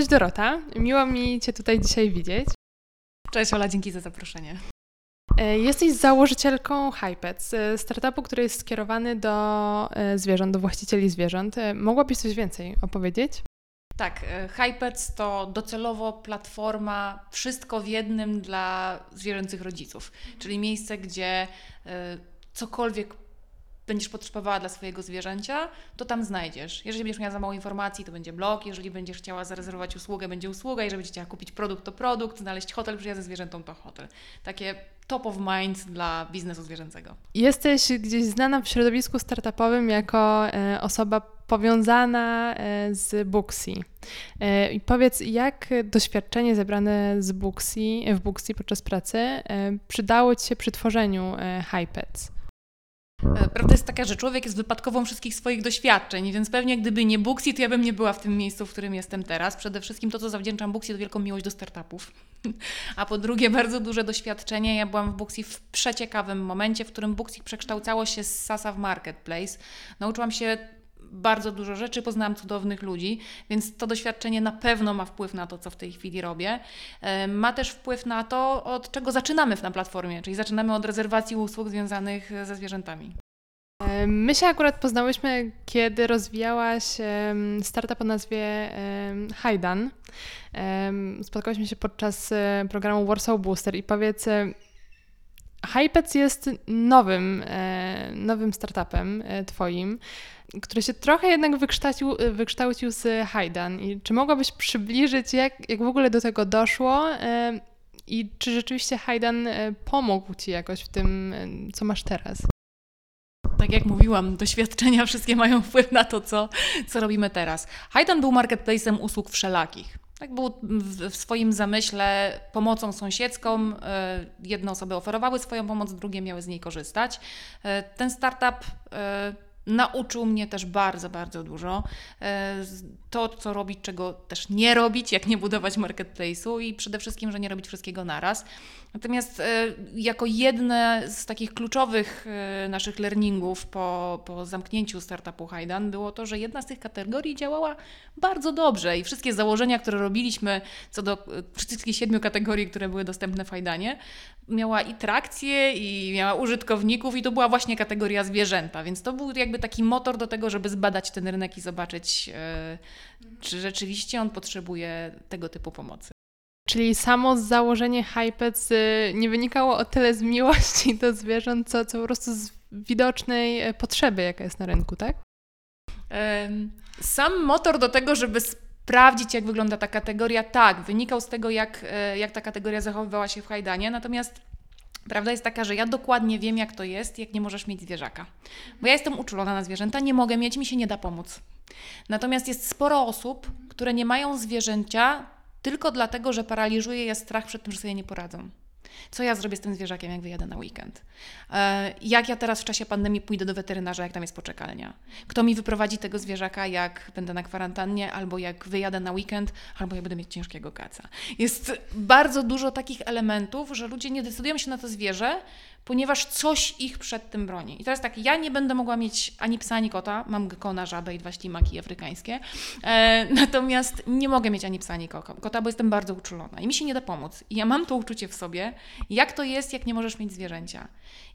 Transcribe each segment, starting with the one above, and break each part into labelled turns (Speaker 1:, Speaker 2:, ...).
Speaker 1: Cześć Dorota, miło mi Cię tutaj dzisiaj widzieć.
Speaker 2: Cześć Ola, dzięki za zaproszenie.
Speaker 1: E, jesteś założycielką Hypets, e, startupu, który jest skierowany do e, zwierząt, do właścicieli zwierząt. Mogłabyś coś więcej opowiedzieć?
Speaker 2: Tak, Hypets to docelowo platforma wszystko w jednym dla zwierzęcych rodziców, czyli miejsce, gdzie cokolwiek będziesz potrzebowała dla swojego zwierzęcia, to tam znajdziesz. Jeżeli będziesz miała za mało informacji, to będzie blog. Jeżeli będziesz chciała zarezerwować usługę, będzie usługa. Jeżeli będziesz chciała kupić produkt, to produkt. Znaleźć hotel przyjazd ze zwierzętą, to hotel. Takie top of mind dla biznesu zwierzęcego.
Speaker 1: Jesteś gdzieś znana w środowisku startupowym jako e, osoba powiązana e, z Booksy. E, I powiedz, jak doświadczenie zebrane z Booksy, w Booksy podczas pracy przydało Ci się przy tworzeniu HiPets?
Speaker 2: E, prawda jest taka, że człowiek jest wypadkową wszystkich swoich doświadczeń, więc pewnie gdyby nie Booksy, to ja bym nie była w tym miejscu, w którym jestem teraz. Przede wszystkim to, co zawdzięczam Booksy, to wielką miłość do startupów. A po drugie, bardzo duże doświadczenie. Ja byłam w Booksy w przeciekawym momencie, w którym Booksy przekształcało się z SASA w Marketplace. Nauczyłam się bardzo dużo rzeczy, poznałam cudownych ludzi, więc to doświadczenie na pewno ma wpływ na to, co w tej chwili robię. E, ma też wpływ na to, od czego zaczynamy na platformie, czyli zaczynamy od rezerwacji usług związanych ze zwierzętami.
Speaker 1: E, my się akurat poznałyśmy, kiedy rozwijałaś startup o nazwie Hajdan. Spotkałyśmy się podczas e, programu Warsaw Booster i powiedz, Hypec jest nowym, nowym startupem Twoim który się trochę jednak wykształcił, wykształcił z Hajdan. Czy mogłabyś przybliżyć, jak, jak w ogóle do tego doszło i czy rzeczywiście Hajdan e, pomógł Ci jakoś w tym, co masz teraz?
Speaker 2: tak jak mówiłam, doświadczenia wszystkie mają wpływ na to, co, co robimy teraz. Hajdan był marketplace'em usług wszelakich. Tak był w swoim zamyśle pomocą sąsiedzką. E, jedne osoby oferowały swoją pomoc, drugie miały z niej korzystać. E, ten startup Nauczył mnie też bardzo, bardzo dużo. E, to, co robić, czego też nie robić, jak nie budować marketplace'u i przede wszystkim, że nie robić wszystkiego naraz. Natomiast e, jako jedne z takich kluczowych e, naszych learningów po, po zamknięciu startupu Hajdan było to, że jedna z tych kategorii działała bardzo dobrze i wszystkie założenia, które robiliśmy co do wszystkich siedmiu kategorii, które były dostępne w Hajdanie, miała i trakcję, i miała użytkowników, i to była właśnie kategoria zwierzęta, więc to był jakby taki motor do tego, żeby zbadać ten rynek i zobaczyć, e, czy rzeczywiście on potrzebuje tego typu pomocy.
Speaker 1: Czyli samo założenie Hypec y, nie wynikało o tyle z miłości do zwierząt, co, co po prostu z widocznej e, potrzeby, jaka jest na rynku, tak?
Speaker 2: Sam motor do tego, żeby sprawdzić, jak wygląda ta kategoria, tak, wynikał z tego, jak, e, jak ta kategoria zachowywała się w Hajdanie, natomiast Prawda jest taka, że ja dokładnie wiem, jak to jest, jak nie możesz mieć zwierzaka. Bo ja jestem uczulona na zwierzęta, nie mogę mieć, mi się nie da pomóc. Natomiast jest sporo osób, które nie mają zwierzęcia tylko dlatego, że paraliżuje je strach przed tym, że sobie nie poradzą. Co ja zrobię z tym zwierzakiem, jak wyjadę na weekend? E, jak ja teraz w czasie pandemii pójdę do weterynarza, jak tam jest poczekalnia? Kto mi wyprowadzi tego zwierzaka, jak będę na kwarantannie, albo jak wyjadę na weekend, albo jak będę mieć ciężkiego kaca? Jest bardzo dużo takich elementów, że ludzie nie decydują się na to zwierzę, ponieważ coś ich przed tym broni. I teraz tak, ja nie będę mogła mieć ani psa, ani kota, mam gekona, żabę i dwa ślimaki afrykańskie, e, natomiast nie mogę mieć ani psa, ani kota, bo jestem bardzo uczulona i mi się nie da pomóc. I ja mam to uczucie w sobie, jak to jest, jak nie możesz mieć zwierzęcia.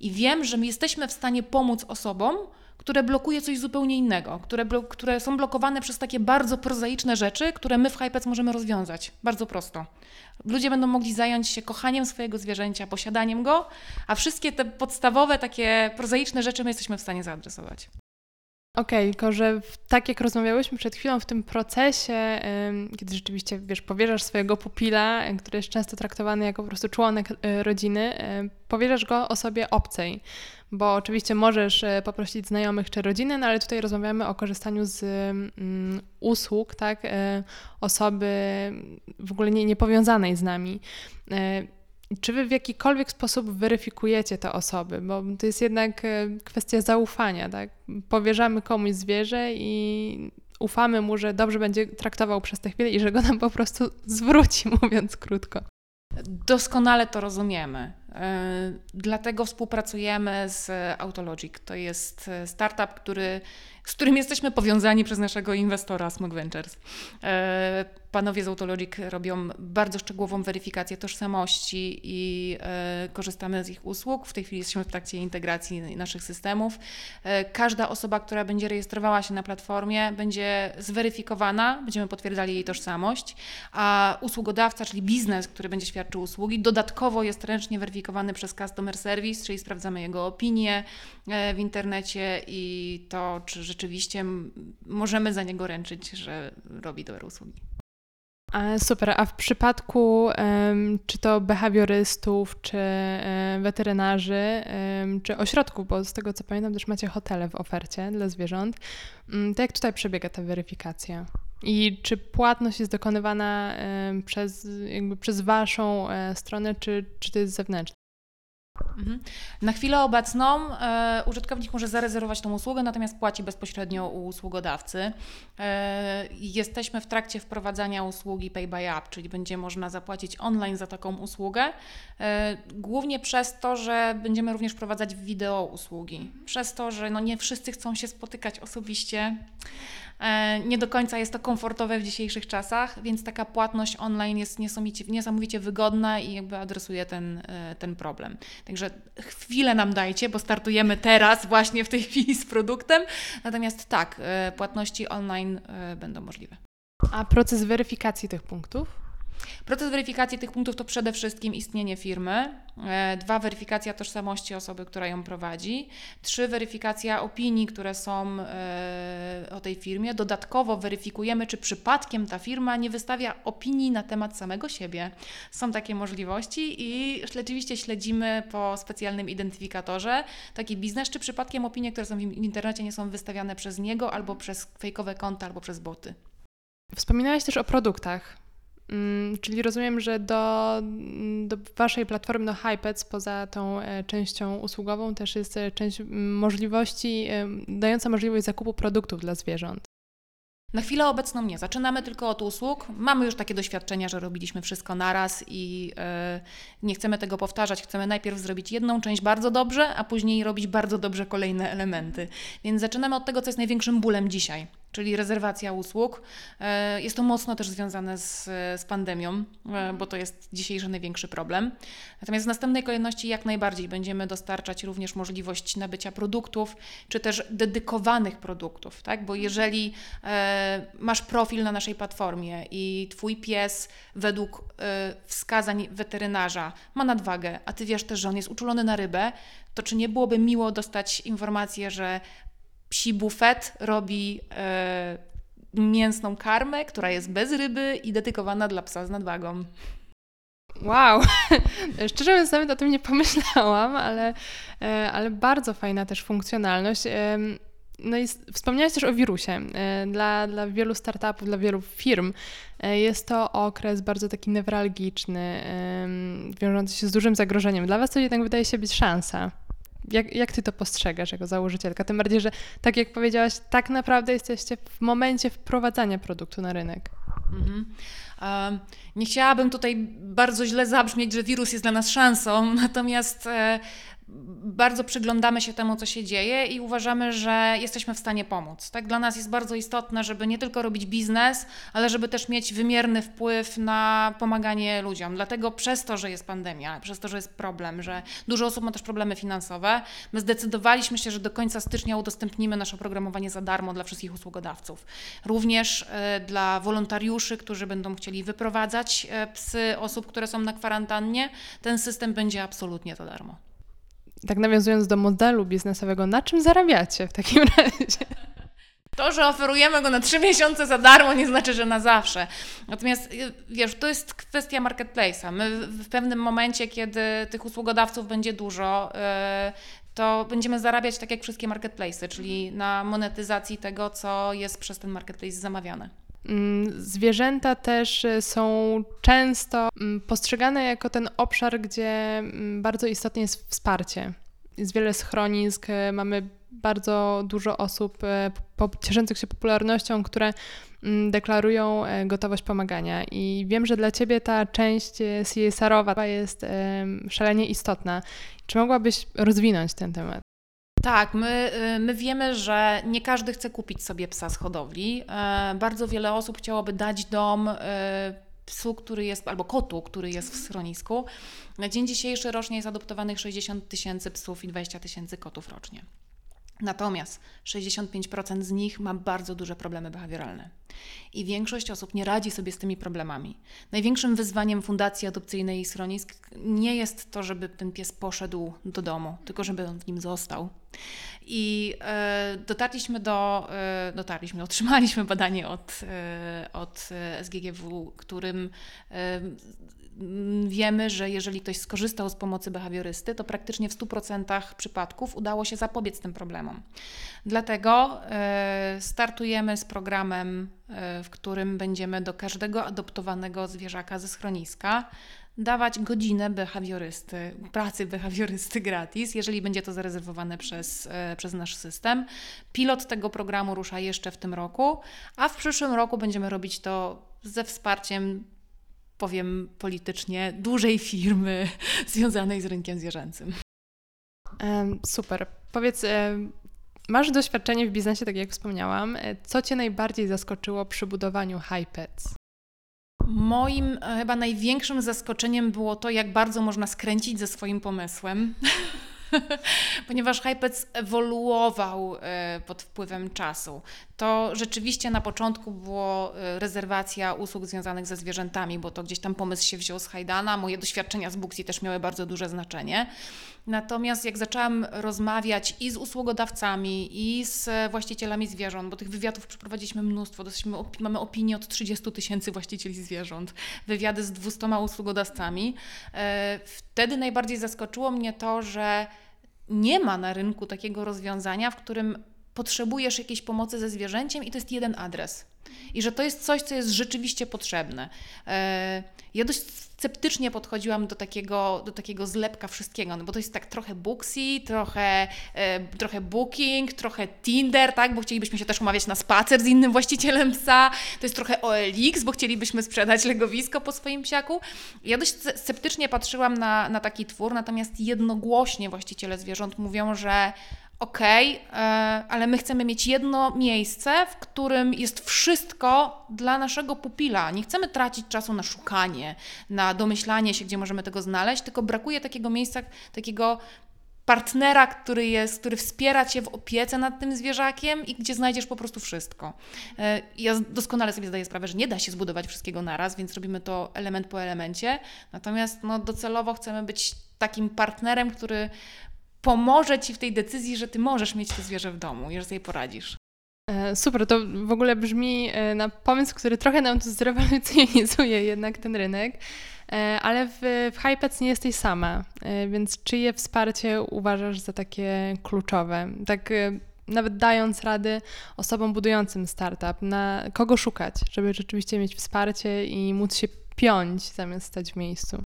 Speaker 2: I wiem, że my jesteśmy w stanie pomóc osobom, które blokuje coś zupełnie innego, które, które są blokowane przez takie bardzo prozaiczne rzeczy, które my w Hypec możemy rozwiązać. Bardzo prosto. Ludzie będą mogli zająć się kochaniem swojego zwierzęcia, posiadaniem go, a wszystkie te podstawowe, takie prozaiczne rzeczy my jesteśmy w stanie zaadresować.
Speaker 1: Okej, okay, tylko że tak jak rozmawiałyśmy przed chwilą w tym procesie, kiedy rzeczywiście, wiesz, powierzasz swojego pupila, który jest często traktowany jako po prostu członek e, rodziny, powierzasz go osobie obcej, bo oczywiście możesz e, poprosić znajomych czy rodziny, no ale tutaj rozmawiamy o korzystaniu z mm, usług, tak, e, osoby w ogóle nie, niepowiązanej z nami. Czy wy w jakikolwiek sposób weryfikujecie te osoby? Bo to jest jednak e, kwestia zaufania, tak? Powierzamy komuś zwierzę i ufamy mu, że dobrze będzie traktował przez tę chwilę i że go nam po prostu zwróci, mówiąc krótko.
Speaker 2: Doskonale to rozumiemy. E, dlatego współpracujemy z Autologic. To jest e, startup, który, z którym jesteśmy powiązani przez naszego inwestora Smog Ventures. Panowie z Autologic robią bardzo szczegółową weryfikację tożsamości i e, korzystamy z ich usług. W tej chwili jesteśmy w trakcie integracji naszych systemów. E, każda osoba, która będzie rejestrowała się na platformie, będzie zweryfikowana, będziemy potwierdzali jej tożsamość, a usługodawca, czyli biznes, który będzie świadczył usługi, dodatkowo jest ręcznie weryfikowany przez Customer Service, czyli sprawdzamy jego opinię w internecie i to, czy rzeczywiście możemy za niego ręczyć, że robi dobre usługi.
Speaker 1: Super, a w przypadku um, czy to behawiorystów, czy um, weterynarzy, um, czy ośrodków, bo z tego co pamiętam też macie hotele w ofercie dla zwierząt, mm, to jak tutaj przebiega ta weryfikacja? I czy płatność jest dokonywana przez, jakby przez Waszą e, stronę, czy, czy to jest zewnętrzne?
Speaker 2: Mhm. Na chwilę obecną e, użytkownik może zarezerwować tą usługę, natomiast płaci bezpośrednio u usługodawcy. E, jesteśmy w trakcie wprowadzania usługi Pay by App, czyli będzie można zapłacić online za taką usługę, e, głównie przez to, że będziemy również wprowadzać wideo usługi. Przez to, że no nie wszyscy chcą się spotykać osobiście. E, nie do końca jest to komfortowe w dzisiejszych czasach, więc taka płatność online jest niesamowicie, niesamowicie wygodna i jakby adresuje ten, e, ten problem. Także chwilę nam dajcie, bo startujemy teraz, właśnie w tej chwili z produktem. Natomiast tak, e, płatności online będą możliwe.
Speaker 1: A proces weryfikacji tych punktów?
Speaker 2: Proces weryfikacji tych punktów to przede wszystkim istnienie firmy, e, dwa weryfikacja tożsamości osoby, która ją prowadzi, trzy weryfikacja opinii, które są e, o tej firmie. Dodatkowo weryfikujemy, czy przypadkiem ta firma nie wystawia opinii na temat samego siebie. Są takie możliwości i rzeczywiście śledzimy po specjalnym identyfikatorze taki biznes, czy przypadkiem opinie, które są w internecie nie są wystawiane przez niego albo przez fejkowe konta, albo przez boty.
Speaker 1: Wspominałeś też o produktach. Mm, czyli rozumiem, że do, do Waszej platformy no HiPets poza tą e, częścią usługową też jest e, część możliwości, e, dająca możliwość zakupu produktów dla zwierząt.
Speaker 2: Na chwilę obecną nie. Zaczynamy tylko od usług. Mamy już takie doświadczenia, że robiliśmy wszystko naraz i yy, nie chcemy tego powtarzać. Chcemy najpierw zrobić jedną część bardzo dobrze, a później robić bardzo dobrze kolejne elementy. Więc zaczynamy od tego, co jest największym bólem dzisiaj czyli rezerwacja usług. E, jest to mocno też związane z, z pandemią, e, bo to jest dzisiejszy największy problem. Natomiast w następnej kolejności jak najbardziej będziemy dostarczać również możliwość nabycia produktów, czy też dedykowanych produktów, tak? bo jeżeli e, masz profil na naszej platformie i Twój pies według wskazań weterynarza ma nadwagę, a Ty wiesz też, że on jest uczulony na rybę, to czy nie byłoby miło dostać informację, że psi bufet robi e, mięsną karmę, która jest bez ryby i dedykowana dla psa z nadwagą.
Speaker 1: Wow, szczerze mówiąc nawet o tym nie pomyślałam, ale, e, ale bardzo fajna też funkcjonalność. No i wspomniałeś też o wirusie. E, dla, dla wielu startupów, dla wielu firm e, jest to okres bardzo taki newralgiczny, wiążący się z dużym zagrożeniem. Dla Was to jednak wydaje się być szansa. Jak, jak ty to postrzegasz jako założycielka? Tym bardziej, że tak jak powiedziałaś, tak naprawdę jesteście w momencie wprowadzania produktu na rynek. Mhm.
Speaker 2: nie chciałabym tutaj bardzo źle zabrzmieć, że wirus jest dla nas szansą, natomiast e, bardzo przyglądamy się temu, co się dzieje i uważamy, że jesteśmy w stanie pomóc. Tak? Dla nas jest bardzo istotne, żeby nie tylko robić biznes, ale żeby też mieć wymierny wpływ na pomaganie ludziom. Dlatego przez to, że jest pandemia, przez to, że jest problem, że dużo osób ma też problemy finansowe, my zdecydowaliśmy się, że do końca stycznia udostępnimy nasze oprogramowanie za darmo dla wszystkich usługodawców. Również y, dla wolontariuszy, którzy będą chcieli wyprowadzać y, psy osób, które są na kwarantannie, ten system będzie absolutnie za darmo
Speaker 1: tak nawiązując do modelu biznesowego, na czym zarabiacie w takim razie?
Speaker 2: To, że oferujemy go na trzy miesiące za darmo, nie znaczy, że na zawsze. Natomiast y, wiesz, to jest kwestia marketplace'a. My w pewnym momencie, kiedy tych usługodawców będzie dużo, y, to będziemy zarabiać tak jak wszystkie marketplace'y, czyli na monetyzacji tego, co jest przez ten marketplace zamawiane.
Speaker 1: Mm, zwierzęta też y, są często mm, postrzegane jako ten obszar, gdzie mm, bardzo istotne jest wsparcie. Jest wiele schronisk, y, mamy bardzo dużo osób y, cieszących się popularnością, które deklarują gotowość pomagania. I wiem, że dla Ciebie ta część CSR-owa jest szalenie istotna. Czy mogłabyś rozwinąć ten temat?
Speaker 2: Tak, my, y, my wiemy, że nie każdy chce kupić sobie psa z hodowli. E, bardzo wiele osób chciałoby dać dom y, psu, który jest, albo kotu, który jest w schronisku. Na dzień dzisiejszy rocznie jest adoptowanych 60 tysięcy psów i 20 tysięcy kotów rocznie. Natomiast 65% z nich ma bardzo duże problemy behawioralne. I większość osób nie radzi sobie z tymi problemami. Największym wyzwaniem Fundacji Adopcyjnej i Schronisk nie jest to, żeby ten pies poszedł do domu, tylko żeby on w nim został. I e, dotarliśmy do, e, dotarliśmy, otrzymaliśmy badanie od, e, od SGGW, którym wiemy, że jeżeli ktoś skorzystał z pomocy behawiorysty, to praktycznie w 100% przypadków udało się zapobiec tym problemom. Dlatego startujemy z programem, w którym będziemy do każdego adoptowanego zwierzaka ze schroniska dawać godzinę behawiorysty, pracy behawiorysty gratis, jeżeli będzie to zarezerwowane przez, e, przez nasz system. Pilot tego programu rusza jeszcze w tym roku, a w przyszłym roku będziemy robić to ze wsparciem powiem politycznie, dużej firmy związanej z rynkiem zwierzęcym.
Speaker 1: Super. Powiedz, masz doświadczenie w biznesie, tak jak wspomniałam. Co Cię najbardziej zaskoczyło przy budowaniu HiPets?
Speaker 2: Moim e, chyba największym zaskoczeniem było to, jak bardzo można skręcić ze swoim pomysłem. ponieważ Hypec ewoluował e, pod wpływem czasu. To rzeczywiście na początku było e, rezerwacja usług związanych ze zwierzętami, bo to gdzieś tam pomysł się wziął z Hajdana. Moje doświadczenia z Booksy też miały bardzo duże znaczenie. Natomiast jak zaczęłam rozmawiać i z usługodawcami, i z właścicielami zwierząt, bo tych wywiadów przeprowadziliśmy mnóstwo, dosyćmy, mamy opinię od 30 tysięcy właścicieli zwierząt, wywiady z 200 usługodawcami, e, wtedy najbardziej zaskoczyło mnie to, że nie ma na rynku takiego rozwiązania, w którym potrzebujesz jakiejś pomocy ze zwierzęciem i to jest jeden adres. I że to jest coś, co jest rzeczywiście potrzebne. E, ja dość sceptycznie podchodziłam do takiego, do takiego zlepka wszystkiego, no bo to jest tak trochę Booksy, trochę, e, trochę Booking, trochę Tinder, tak, bo chcielibyśmy się też umawiać na spacer z innym właścicielem psa, to jest trochę OLX, bo chcielibyśmy sprzedać legowisko po swoim psiaku. Ja dość sceptycznie patrzyłam na, na taki twór, natomiast jednogłośnie właściciele zwierząt mówią, że okej, okay, e, ale my chcemy mieć jedno miejsce, w którym jest wszystko dla naszego pupila. Nie chcemy tracić czasu na szukanie, na domyślanie się, gdzie możemy tego znaleźć, tylko brakuje takiego miejsca, takiego partnera, który jest, który wspiera Cię w opiece nad tym zwierzakiem i gdzie znajdziesz po prostu wszystko. E, ja doskonale sobie zdaję sprawę, że nie da się zbudować wszystkiego naraz, więc robimy to element po elemencie, natomiast no, docelowo chcemy być takim partnerem, który pomoże ci w tej decyzji, że ty możesz mieć to zwierzę w domu i że sobie poradzisz.
Speaker 1: E, super, to w ogóle brzmi e, na pomysł, który trochę nam tu zrewolucjonizuje jednak ten rynek, e, ale w, w HiPets nie jesteś sama, więc czyje wsparcie uważasz za takie kluczowe? Tak nawet dając rady osobom budującym startup, na kogo szukać, żeby rzeczywiście mieć wsparcie i móc się piąć zamiast stać w miejscu?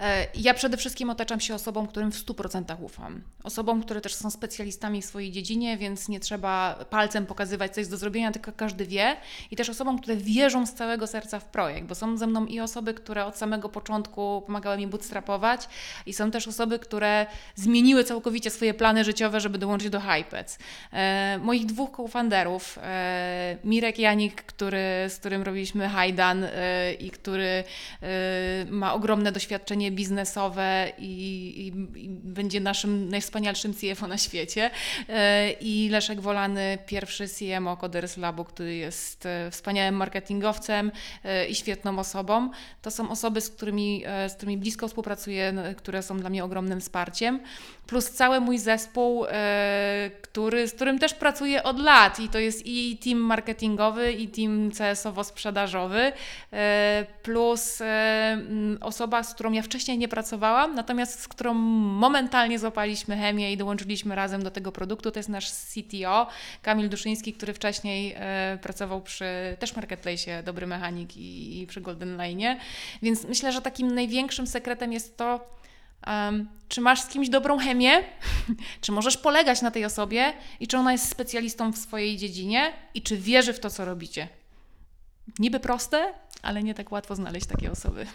Speaker 2: E, ja przede wszystkim otaczam się osobom, którym w 100% ufam. Osobom, które też są specjalistami w swojej dziedzinie, więc nie trzeba palcem pokazywać, co jest do zrobienia, tylko każdy wie. I też osobom, które wierzą z całego serca w projekt, bo są ze mną i osoby, które od samego początku pomagały mi bootstrapować, i są też osoby, które zmieniły całkowicie swoje plany życiowe, żeby dołączyć do Hypec. E, moich dwóch co-founderów, e, Mirek Janik, który, z którym robiliśmy Hajdan i który ma ogromne doświadczenie biznesowe i, i, i, będzie naszym najwspanialszym CFO na świecie. E, I Leszek Wolany, pierwszy CMO Coders Labu, który jest e, wspaniałym marketingowcem e, i świetną osobą. To są osoby, z którymi, z którymi blisko współpracuję, które są dla mnie ogromnym wsparciem plus cały mój zespół, który, z którym też pracuję od lat i to jest i team marketingowy, i team CS-owo-sprzedażowy, plus osoba, z którą ja wcześniej nie pracowałam, natomiast z którą momentalnie złapaliśmy chemię i dołączyliśmy razem do tego produktu, to jest nasz CTO, Kamil Duszyński, który wcześniej pracował przy też Marketplace Dobry Mechanik i, i przy Golden Line, więc myślę, że takim największym sekretem jest to, Um, czy masz z kimś dobrą chemię? czy możesz polegać na tej osobie i czy ona jest specjalistą w swojej dziedzinie i czy wierzy w to, co robicie? Niby proste, ale nie tak łatwo znaleźć takie osoby.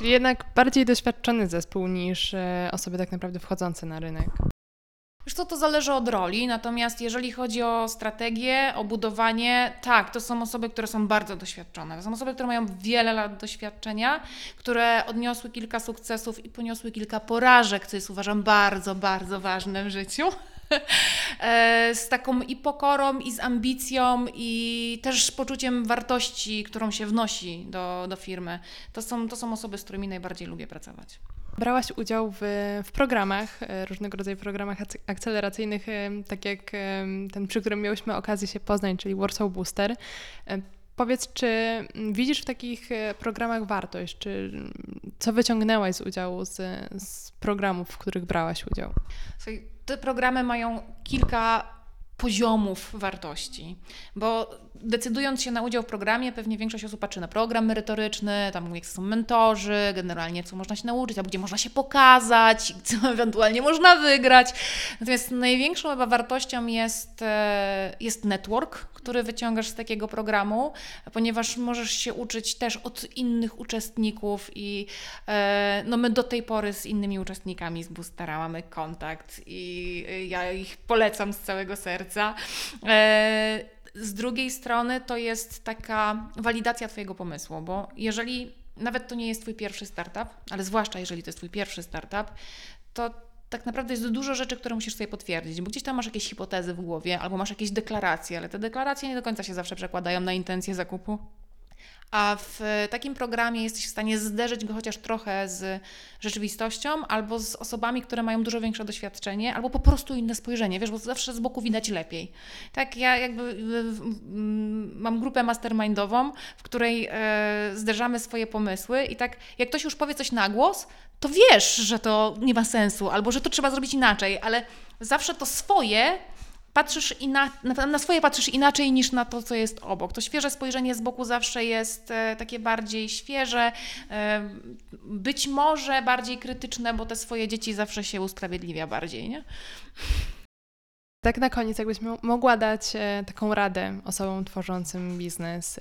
Speaker 1: Czyli jednak bardziej doświadczony zespół niż e, osoby tak naprawdę wchodzące na rynek.
Speaker 2: Wiesz co, to zależy od roli, natomiast jeżeli chodzi o strategię, o budowanie, tak, to są osoby, które są bardzo doświadczone. To są osoby, które mają wiele lat doświadczenia, które odniosły kilka sukcesów i poniosły kilka porażek, co jest uważam bardzo, bardzo ważne w życiu. E, z taką i pokorą, i z ambicją, i też poczuciem wartości, którą się wnosi do, do firmy. To są, to są osoby, z którymi najbardziej lubię pracować.
Speaker 1: Brałaś udział w, w programach, e, różnego rodzaju programach akceleracyjnych, e, tak jak ten, przy którym miałyśmy okazję się poznać, czyli Warsaw Booster. Powiedz, czy widzisz w takich programach wartość, czy co wyciągnęłaś z udziału z, z programów, w których brałaś udział?
Speaker 2: Te programy mają kilka poziomów wartości, bo decydując się na udział w programie, pewnie większość osób patrzy na program merytoryczny, tam jak są mentorzy, generalnie co można się nauczyć, albo gdzie można się pokazać, co ewentualnie można wygrać. Natomiast największą chyba wartością jest, e, jest network, który wyciągasz z takiego programu, ponieważ możesz się uczyć też od innych uczestników i e, no my do tej pory z innymi uczestnikami z Boostera mamy kontakt i ja ich polecam z całego serca. E, z drugiej strony to jest taka walidacja Twojego pomysłu, bo jeżeli nawet to nie jest Twój pierwszy startup, ale zwłaszcza jeżeli to jest Twój pierwszy startup, to tak naprawdę jest dużo rzeczy, które musisz sobie potwierdzić, bo gdzieś tam masz jakieś hipotezy w głowie albo masz jakieś deklaracje, ale te deklaracje nie do końca się zawsze przekładają na intencje zakupu a w takim programie jesteś w stanie zderzyć go chociaż trochę z rzeczywistością albo z osobami, które mają dużo większe doświadczenie, albo po prostu inne spojrzenie, wiesz, bo zawsze z boku widać lepiej. Tak, ja jakby mam grupę mastermindową, w której e, zderzamy swoje pomysły i tak jak ktoś już powie coś na głos, to wiesz, że to nie ma sensu, albo że to trzeba zrobić inaczej, ale zawsze to swoje patrzysz ina- na swoje patrzysz inaczej niż na to, co jest obok. To świeże spojrzenie z boku zawsze jest e, takie bardziej świeże, e, być może bardziej krytyczne, bo te swoje dzieci zawsze się usprawiedliwia bardziej, nie?
Speaker 1: Tak na koniec, jakbyś mogła dać e, taką radę osobom tworzącym biznes,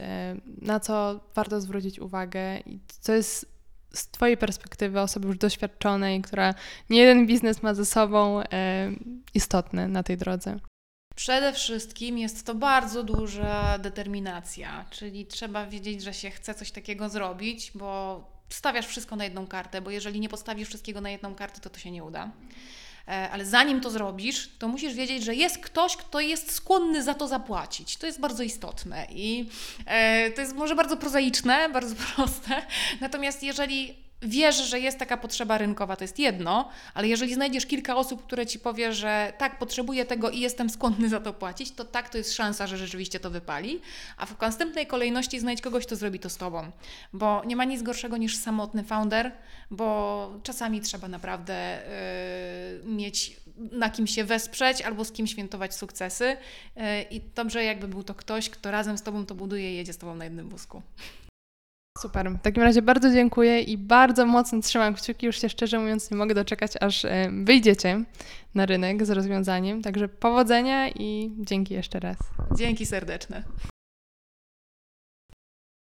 Speaker 1: na co warto zwrócić uwagę i co jest z Twojej perspektywy, osoby już doświadczonej, która nie jeden biznes ma ze sobą, istotne na tej drodze?
Speaker 2: Przede wszystkim jest to bardzo duża determinacja, czyli trzeba wiedzieć, że się chce coś takiego zrobić, bo stawiasz wszystko na jedną kartę, bo jeżeli nie postawisz wszystkiego na jedną kartę, to to się nie uda. E, ale zanim to zrobisz, to musisz wiedzieć, że jest ktoś, kto jest skłonny za to zapłacić. To jest bardzo istotne i e, to jest może bardzo prozaiczne, bardzo proste. Natomiast jeżeli wiesz, że jest taka potrzeba rynkowa, to jest jedno, ale jeżeli znajdziesz kilka osób, które ci powie, że tak, potrzebuję tego i jestem skłonny za to płacić, to tak, to jest szansa, że rzeczywiście to wypali. A w następnej kolejności znajdź kogoś, kto zrobi to z tobą. Bo nie ma nic gorszego niż samotny founder, bo czasami trzeba naprawdę yy, mieć na kim się wesprzeć albo z kim świętować sukcesy. Yy, I dobrze, jakby był to ktoś, kto razem z tobą to buduje i jedzie z tobą na jednym wózku.
Speaker 1: Super. W takim razie bardzo dziękuję i bardzo mocno trzymam kciuki. Już się szczerze mówiąc nie mogę doczekać, aż e, wyjdziecie na rynek z rozwiązaniem. Także powodzenia i dzięki jeszcze raz.
Speaker 2: Dzięki serdeczne.